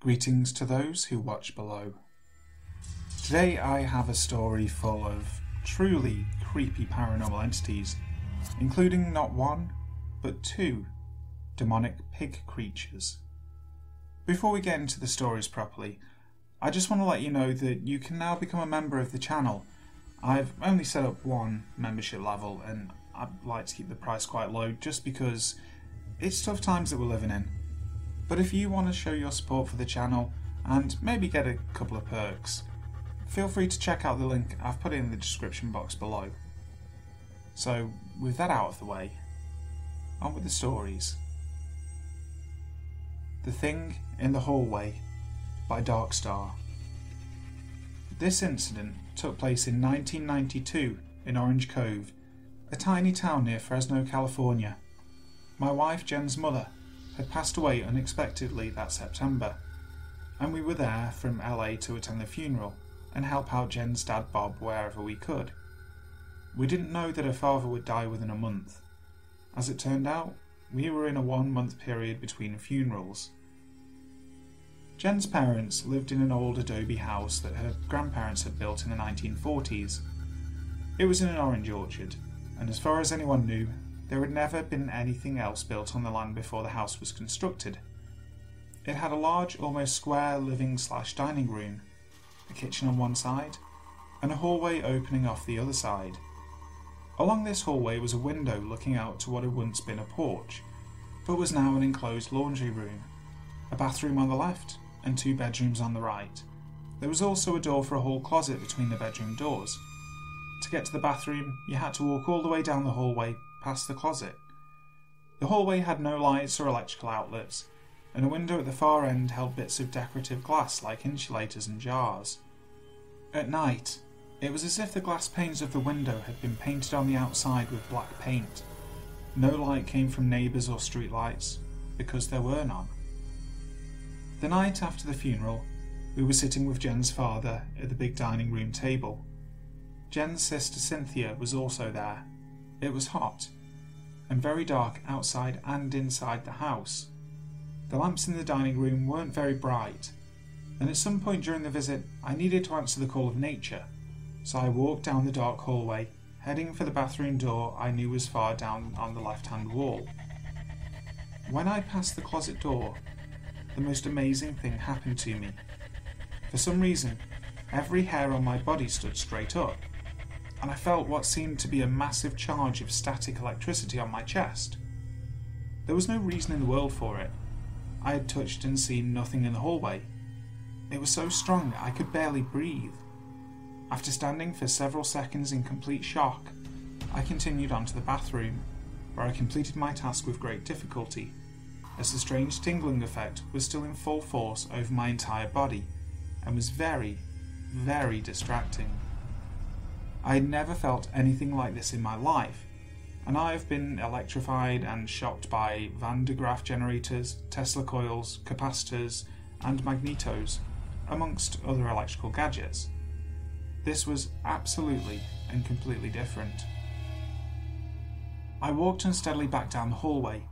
Greetings to those who watch below. Today I have a story full of truly creepy paranormal entities, including not one, but two demonic pig creatures. Before we get into the stories properly, I just want to let you know that you can now become a member of the channel. I've only set up one membership level and I'd like to keep the price quite low just because it's tough times that we're living in. But if you want to show your support for the channel and maybe get a couple of perks, feel free to check out the link I've put in the description box below. So, with that out of the way, on with the stories. The Thing in the Hallway by Dark Star. This incident took place in 1992 in Orange Cove, a tiny town near Fresno, California. My wife Jen's mother had passed away unexpectedly that September, and we were there from LA to attend the funeral and help out Jen's dad Bob wherever we could. We didn't know that her father would die within a month. As it turned out, we were in a one month period between funerals. Jen's parents lived in an old adobe house that her grandparents had built in the 1940s. It was in an orange orchard, and as far as anyone knew, there had never been anything else built on the land before the house was constructed. It had a large, almost square living slash dining room, a kitchen on one side, and a hallway opening off the other side. Along this hallway was a window looking out to what had once been a porch, but was now an enclosed laundry room, a bathroom on the left, and two bedrooms on the right. There was also a door for a hall closet between the bedroom doors. To get to the bathroom, you had to walk all the way down the hallway past the closet. The hallway had no lights or electrical outlets, and a window at the far end held bits of decorative glass like insulators and jars. At night, it was as if the glass panes of the window had been painted on the outside with black paint. No light came from neighbours or street lights, because there were none. The night after the funeral, we were sitting with Jen's father at the big dining room table. Jen's sister Cynthia was also there, it was hot and very dark outside and inside the house. The lamps in the dining room weren't very bright, and at some point during the visit, I needed to answer the call of nature, so I walked down the dark hallway, heading for the bathroom door I knew was far down on the left hand wall. When I passed the closet door, the most amazing thing happened to me. For some reason, every hair on my body stood straight up and I felt what seemed to be a massive charge of static electricity on my chest. There was no reason in the world for it. I had touched and seen nothing in the hallway. It was so strong I could barely breathe. After standing for several seconds in complete shock, I continued on to the bathroom, where I completed my task with great difficulty, as the strange tingling effect was still in full force over my entire body and was very, very distracting. I had never felt anything like this in my life, and I have been electrified and shocked by Van de Graaff generators, Tesla coils, capacitors, and magnetos, amongst other electrical gadgets. This was absolutely and completely different. I walked unsteadily back down the hallway,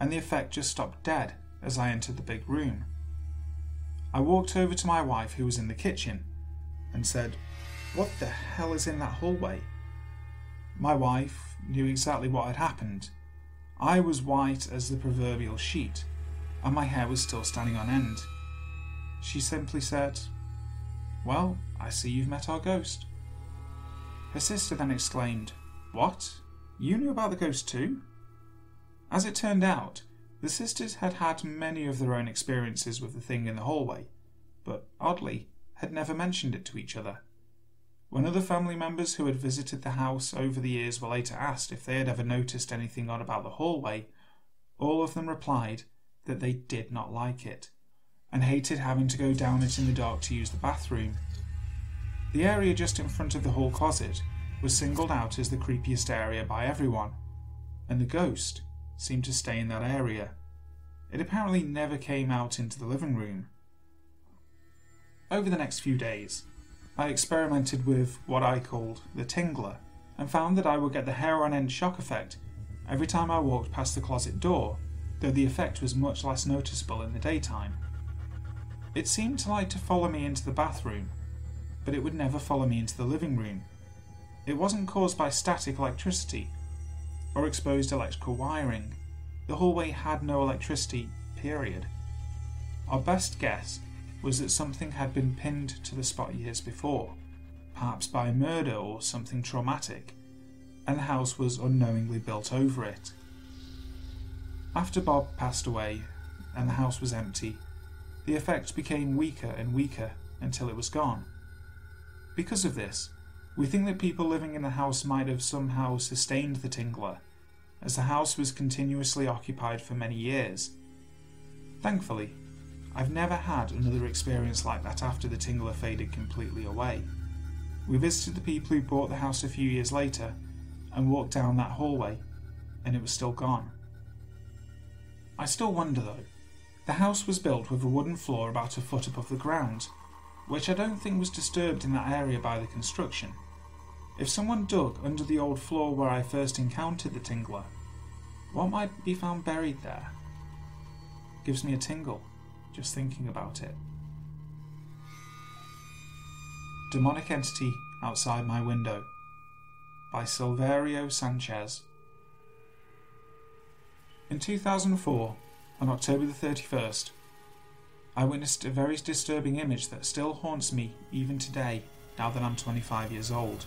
and the effect just stopped dead as I entered the big room. I walked over to my wife, who was in the kitchen, and said, what the hell is in that hallway? My wife knew exactly what had happened. I was white as the proverbial sheet, and my hair was still standing on end. She simply said, Well, I see you've met our ghost. Her sister then exclaimed, What? You knew about the ghost too? As it turned out, the sisters had had many of their own experiences with the thing in the hallway, but oddly, had never mentioned it to each other. When other family members who had visited the house over the years were later asked if they had ever noticed anything odd about the hallway, all of them replied that they did not like it and hated having to go down it in the dark to use the bathroom. The area just in front of the hall closet was singled out as the creepiest area by everyone, and the ghost seemed to stay in that area. It apparently never came out into the living room. Over the next few days, I experimented with what I called the tingler and found that I would get the hair on end shock effect every time I walked past the closet door, though the effect was much less noticeable in the daytime. It seemed to like to follow me into the bathroom, but it would never follow me into the living room. It wasn't caused by static electricity or exposed electrical wiring. The hallway had no electricity, period. Our best guess was that something had been pinned to the spot years before, perhaps by murder or something traumatic, and the house was unknowingly built over it. After Bob passed away and the house was empty, the effect became weaker and weaker until it was gone. Because of this, we think that people living in the house might have somehow sustained the Tingler, as the house was continuously occupied for many years. Thankfully, I've never had another experience like that after the Tingler faded completely away. We visited the people who bought the house a few years later and walked down that hallway, and it was still gone. I still wonder though. The house was built with a wooden floor about a foot above the ground, which I don't think was disturbed in that area by the construction. If someone dug under the old floor where I first encountered the Tingler, what might be found buried there? Gives me a tingle just thinking about it. Demonic Entity Outside My Window by Sylverio Sanchez. In 2004, on October the 31st, I witnessed a very disturbing image that still haunts me even today, now that I'm 25 years old.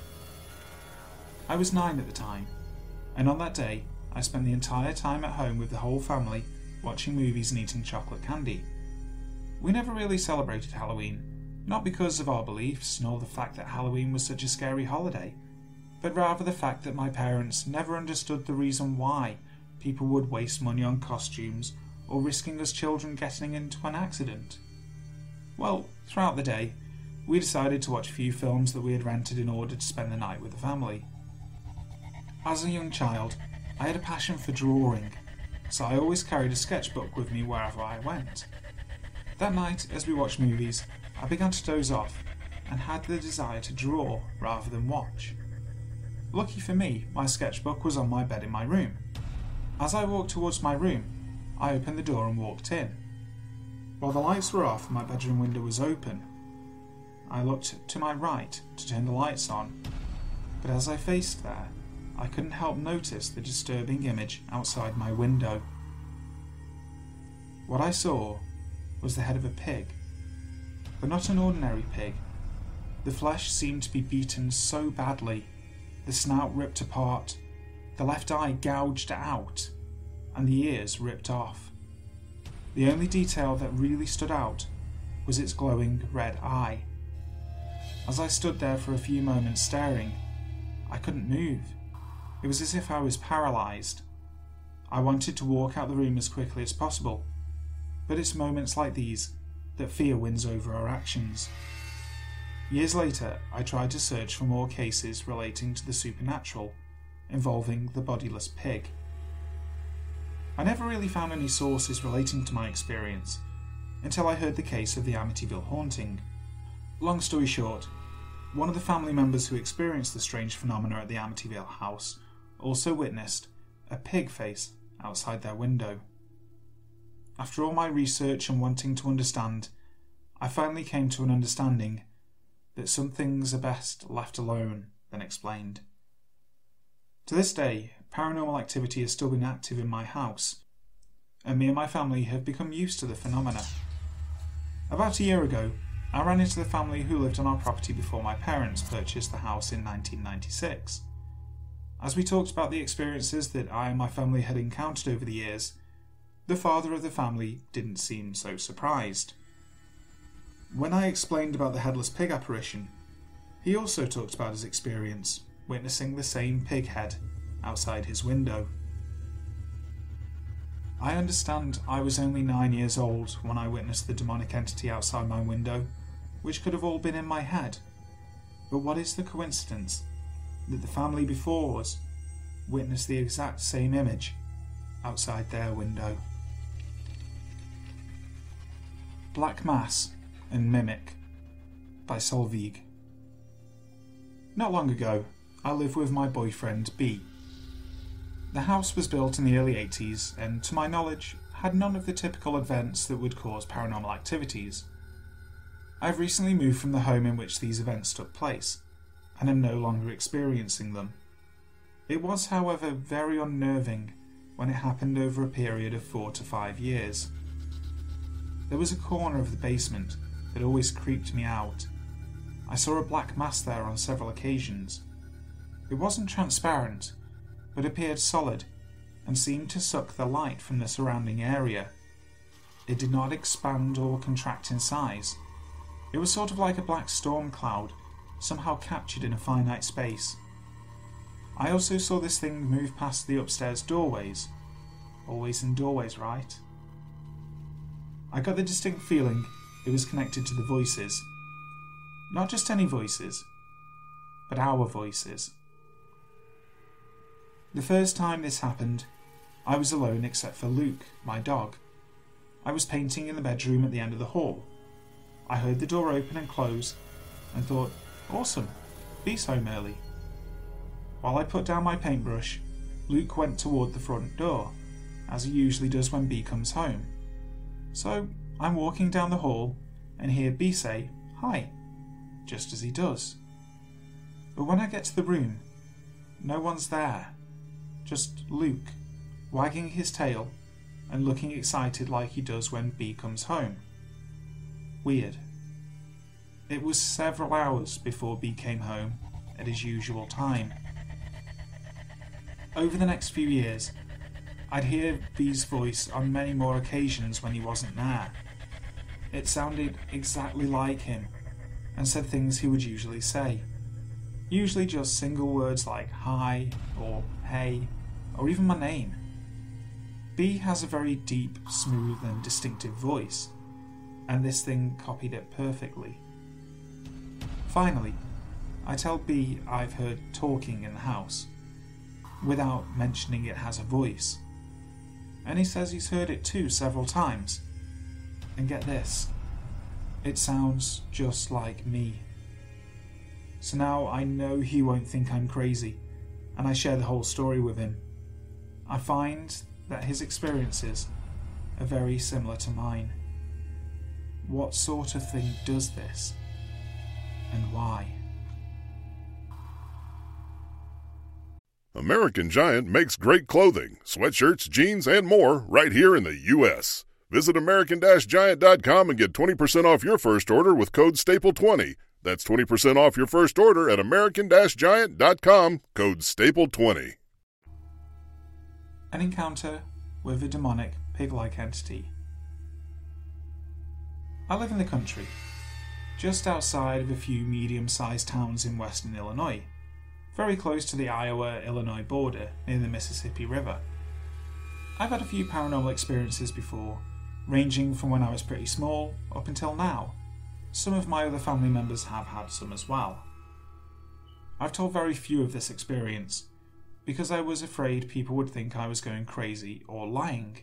I was 9 at the time, and on that day, I spent the entire time at home with the whole family watching movies and eating chocolate candy. We never really celebrated Halloween, not because of our beliefs, nor the fact that Halloween was such a scary holiday, but rather the fact that my parents never understood the reason why people would waste money on costumes or risking us children getting into an accident. Well, throughout the day, we decided to watch a few films that we had rented in order to spend the night with the family. As a young child, I had a passion for drawing, so I always carried a sketchbook with me wherever I went. That night, as we watched movies, I began to doze off and had the desire to draw rather than watch. Lucky for me, my sketchbook was on my bed in my room. As I walked towards my room, I opened the door and walked in. While the lights were off my bedroom window was open, I looked to my right to turn the lights on, but as I faced there, I couldn't help notice the disturbing image outside my window. What I saw was the head of a pig, but not an ordinary pig. The flesh seemed to be beaten so badly, the snout ripped apart, the left eye gouged out, and the ears ripped off. The only detail that really stood out was its glowing red eye. As I stood there for a few moments staring, I couldn't move. It was as if I was paralysed. I wanted to walk out the room as quickly as possible, but it's moments like these that fear wins over our actions. Years later, I tried to search for more cases relating to the supernatural involving the bodiless pig. I never really found any sources relating to my experience until I heard the case of the Amityville haunting. Long story short, one of the family members who experienced the strange phenomena at the Amityville house also witnessed a pig face outside their window. After all my research and wanting to understand, I finally came to an understanding that some things are best left alone than explained. To this day, paranormal activity has still been active in my house, and me and my family have become used to the phenomena. About a year ago, I ran into the family who lived on our property before my parents purchased the house in 1996. As we talked about the experiences that I and my family had encountered over the years, the father of the family didn't seem so surprised. When I explained about the headless pig apparition, he also talked about his experience witnessing the same pig head outside his window. I understand I was only nine years old when I witnessed the demonic entity outside my window, which could have all been in my head. But what is the coincidence that the family before us witnessed the exact same image outside their window? Black Mass and Mimic by Solveig. Not long ago, I lived with my boyfriend B. The house was built in the early 80s and, to my knowledge, had none of the typical events that would cause paranormal activities. I've recently moved from the home in which these events took place, and am no longer experiencing them. It was, however, very unnerving when it happened over a period of four to five years. There was a corner of the basement that always creeped me out. I saw a black mass there on several occasions. It wasn't transparent, but appeared solid and seemed to suck the light from the surrounding area. It did not expand or contract in size. It was sort of like a black storm cloud, somehow captured in a finite space. I also saw this thing move past the upstairs doorways. Always in doorways, right? I got the distinct feeling it was connected to the voices. Not just any voices, but our voices. The first time this happened, I was alone except for Luke, my dog. I was painting in the bedroom at the end of the hall. I heard the door open and close and thought, awesome, B's home early. While I put down my paintbrush, Luke went toward the front door, as he usually does when Bee comes home. So I'm walking down the hall and hear B say, Hi, just as he does. But when I get to the room, no one's there. Just Luke, wagging his tail and looking excited like he does when B comes home. Weird. It was several hours before B came home at his usual time. Over the next few years, I'd hear B's voice on many more occasions when he wasn't there. It sounded exactly like him and said things he would usually say. Usually just single words like hi or hey or even my name. B has a very deep, smooth, and distinctive voice, and this thing copied it perfectly. Finally, I tell B I've heard talking in the house, without mentioning it has a voice and he says he's heard it too several times. And get this, it sounds just like me. So now I know he won't think I'm crazy, and I share the whole story with him. I find that his experiences are very similar to mine. What sort of thing does this, and why? American Giant makes great clothing, sweatshirts, jeans, and more right here in the U.S. Visit American-Giant.com and get 20% off your first order with code STAPLE20. That's 20% off your first order at American-Giant.com, code STAPLE20. An encounter with a demonic, pig like entity. I live in the country, just outside of a few medium sized towns in western Illinois very close to the Iowa Illinois border near the Mississippi River. I've had a few paranormal experiences before, ranging from when I was pretty small up until now. Some of my other family members have had some as well. I've told very few of this experience because I was afraid people would think I was going crazy or lying.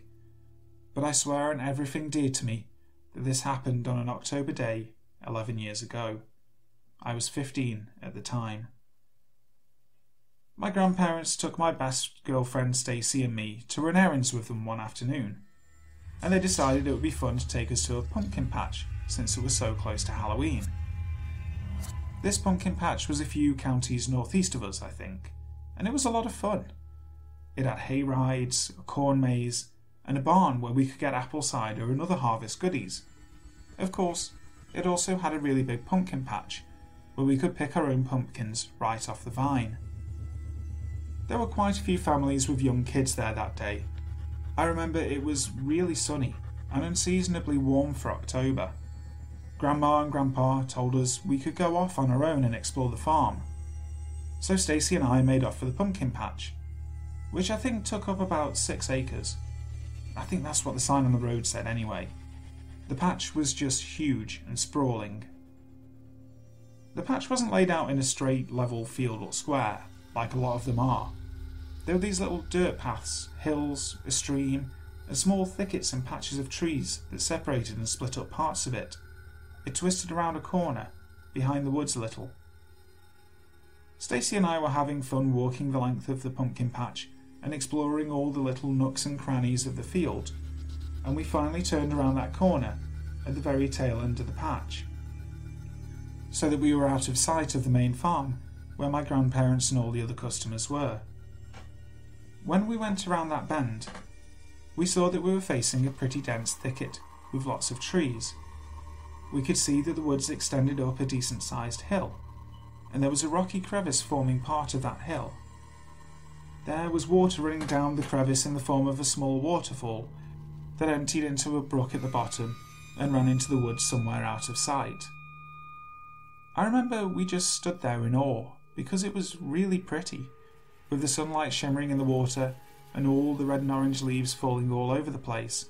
But I swear on everything dear to me that this happened on an October day 11 years ago. I was 15 at the time. My grandparents took my best girlfriend Stacy and me to run errands with them one afternoon, and they decided it would be fun to take us to a pumpkin patch since it was so close to Halloween. This pumpkin patch was a few counties northeast of us, I think, and it was a lot of fun. It had hay rides, a corn maze, and a barn where we could get apple cider and other harvest goodies. Of course, it also had a really big pumpkin patch where we could pick our own pumpkins right off the vine. There were quite a few families with young kids there that day. I remember it was really sunny and unseasonably warm for October. Grandma and Grandpa told us we could go off on our own and explore the farm. So Stacy and I made off for the pumpkin patch, which I think took up about six acres. I think that's what the sign on the road said anyway. The patch was just huge and sprawling. The patch wasn't laid out in a straight, level field or square like a lot of them are. There were these little dirt paths, hills, a stream, and small thickets and patches of trees that separated and split up parts of it. It twisted around a corner, behind the woods a little. Stacy and I were having fun walking the length of the pumpkin patch and exploring all the little nooks and crannies of the field, and we finally turned around that corner at the very tail end of the patch. so that we were out of sight of the main farm where my grandparents and all the other customers were. When we went around that bend, we saw that we were facing a pretty dense thicket with lots of trees. We could see that the woods extended up a decent sized hill, and there was a rocky crevice forming part of that hill. There was water running down the crevice in the form of a small waterfall that emptied into a brook at the bottom and ran into the woods somewhere out of sight. I remember we just stood there in awe because it was really pretty, with the sunlight shimmering in the water and all the red and orange leaves falling all over the place.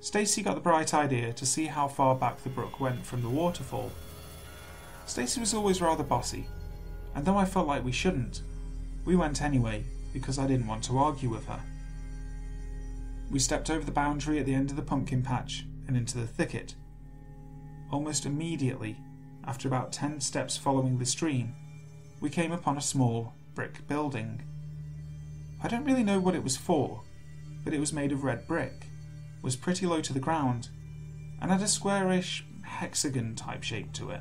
Stacy got the bright idea to see how far back the brook went from the waterfall. Stacy was always rather bossy, and though I felt like we shouldn't, we went anyway because I didn't want to argue with her. We stepped over the boundary at the end of the pumpkin patch and into the thicket. Almost immediately, after about ten steps following the stream, we came upon a small brick building. I don't really know what it was for, but it was made of red brick, was pretty low to the ground, and had a squarish hexagon type shape to it.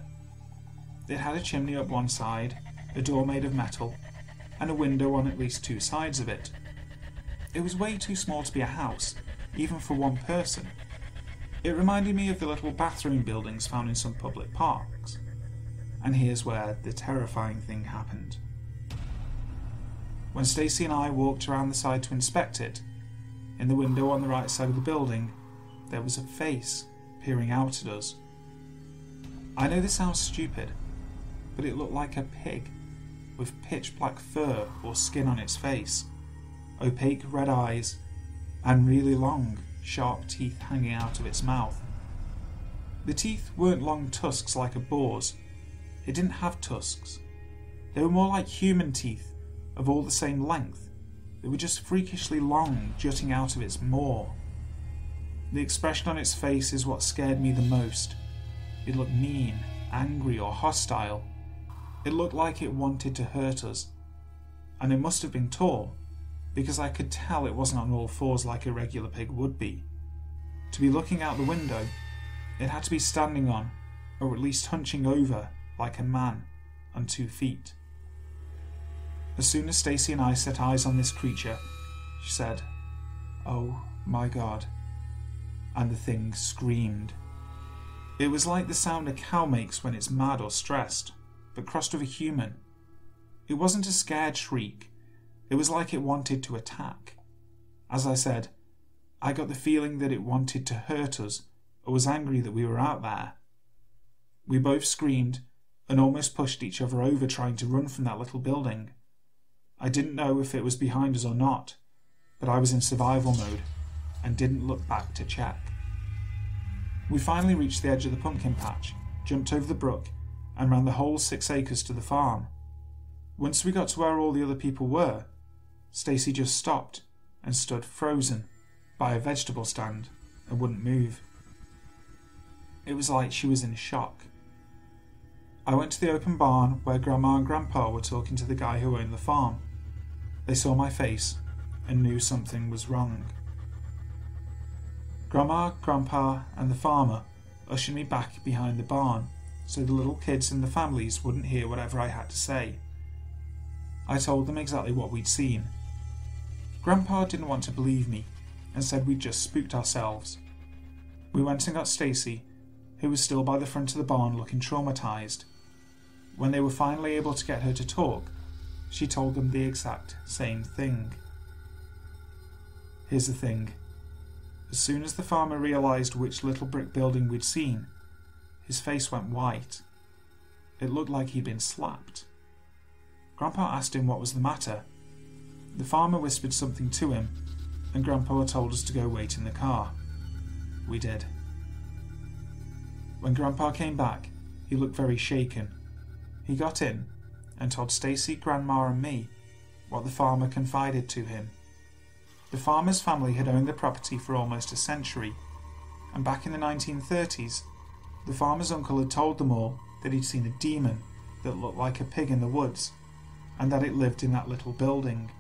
It had a chimney up one side, a door made of metal, and a window on at least two sides of it. It was way too small to be a house, even for one person. It reminded me of the little bathroom buildings found in some public parks. And here's where the terrifying thing happened. When Stacy and I walked around the side to inspect it, in the window on the right side of the building, there was a face peering out at us. I know this sounds stupid, but it looked like a pig with pitch black fur or skin on its face, opaque red eyes, and really long, sharp teeth hanging out of its mouth. The teeth weren't long tusks like a boar's, it didn't have tusks. They were more like human teeth of all the same length. They were just freakishly long, jutting out of its maw. The expression on its face is what scared me the most. It looked mean, angry, or hostile. It looked like it wanted to hurt us. And it must have been tall, because I could tell it wasn't on all fours like a regular pig would be. To be looking out the window, it had to be standing on, or at least hunching over, like a man, on two feet. As soon as Stacy and I set eyes on this creature, she said, Oh my god. And the thing screamed. It was like the sound a cow makes when it's mad or stressed, but crossed with a human. It wasn't a scared shriek, it was like it wanted to attack. As I said, I got the feeling that it wanted to hurt us or was angry that we were out there. We both screamed and almost pushed each other over trying to run from that little building. I didn't know if it was behind us or not, but I was in survival mode and didn't look back to check. We finally reached the edge of the pumpkin patch, jumped over the brook, and ran the whole six acres to the farm. Once we got to where all the other people were, Stacy just stopped and stood frozen by a vegetable stand and wouldn't move. It was like she was in shock. I went to the open barn where Grandma and Grandpa were talking to the guy who owned the farm. They saw my face and knew something was wrong. Grandma, Grandpa, and the farmer ushered me back behind the barn so the little kids and the families wouldn't hear whatever I had to say. I told them exactly what we'd seen. Grandpa didn't want to believe me and said we'd just spooked ourselves. We went and got Stacy, who was still by the front of the barn looking traumatized. When they were finally able to get her to talk, she told them the exact same thing. Here's the thing. As soon as the farmer realized which little brick building we'd seen, his face went white. It looked like he'd been slapped. Grandpa asked him what was the matter. The farmer whispered something to him, and Grandpa told us to go wait in the car. We did. When Grandpa came back, he looked very shaken. He got in and told Stacy, Grandma, and me what the farmer confided to him. The farmer's family had owned the property for almost a century, and back in the 1930s, the farmer's uncle had told them all that he'd seen a demon that looked like a pig in the woods, and that it lived in that little building.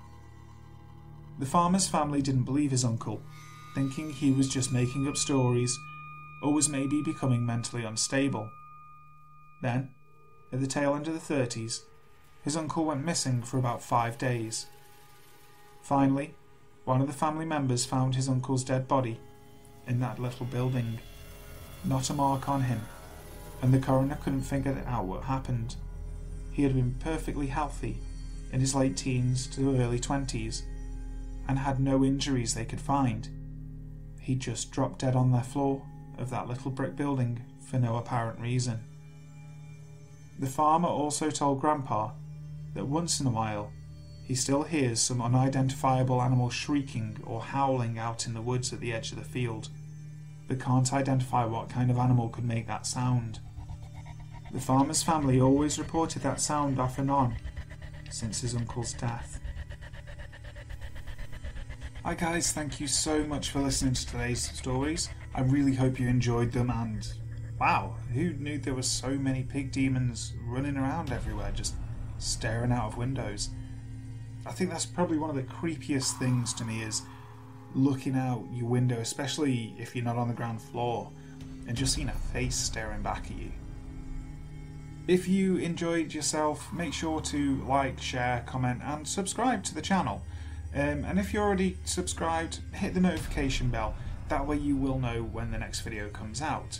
The farmer's family didn't believe his uncle, thinking he was just making up stories or was maybe becoming mentally unstable. Then, at the tail end of the 30s, his uncle went missing for about five days. Finally, one of the family members found his uncle's dead body in that little building. Not a mark on him, and the coroner couldn't figure out what happened. He had been perfectly healthy in his late teens to early 20s and had no injuries they could find. He just dropped dead on the floor of that little brick building for no apparent reason. The farmer also told Grandpa that once in a while he still hears some unidentifiable animal shrieking or howling out in the woods at the edge of the field, but can't identify what kind of animal could make that sound. The farmer's family always reported that sound off and on since his uncle's death. Hi guys, thank you so much for listening to today's stories. I really hope you enjoyed them and wow, who knew there were so many pig demons running around everywhere just staring out of windows. I think that's probably one of the creepiest things to me is looking out your window, especially if you're not on the ground floor, and just seeing a face staring back at you. If you enjoyed yourself, make sure to like, share, comment, and subscribe to the channel. Um, and if you're already subscribed, hit the notification bell. That way you will know when the next video comes out.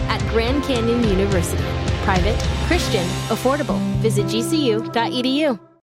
Grand Canyon University. Private, Christian, affordable. Visit gcu.edu.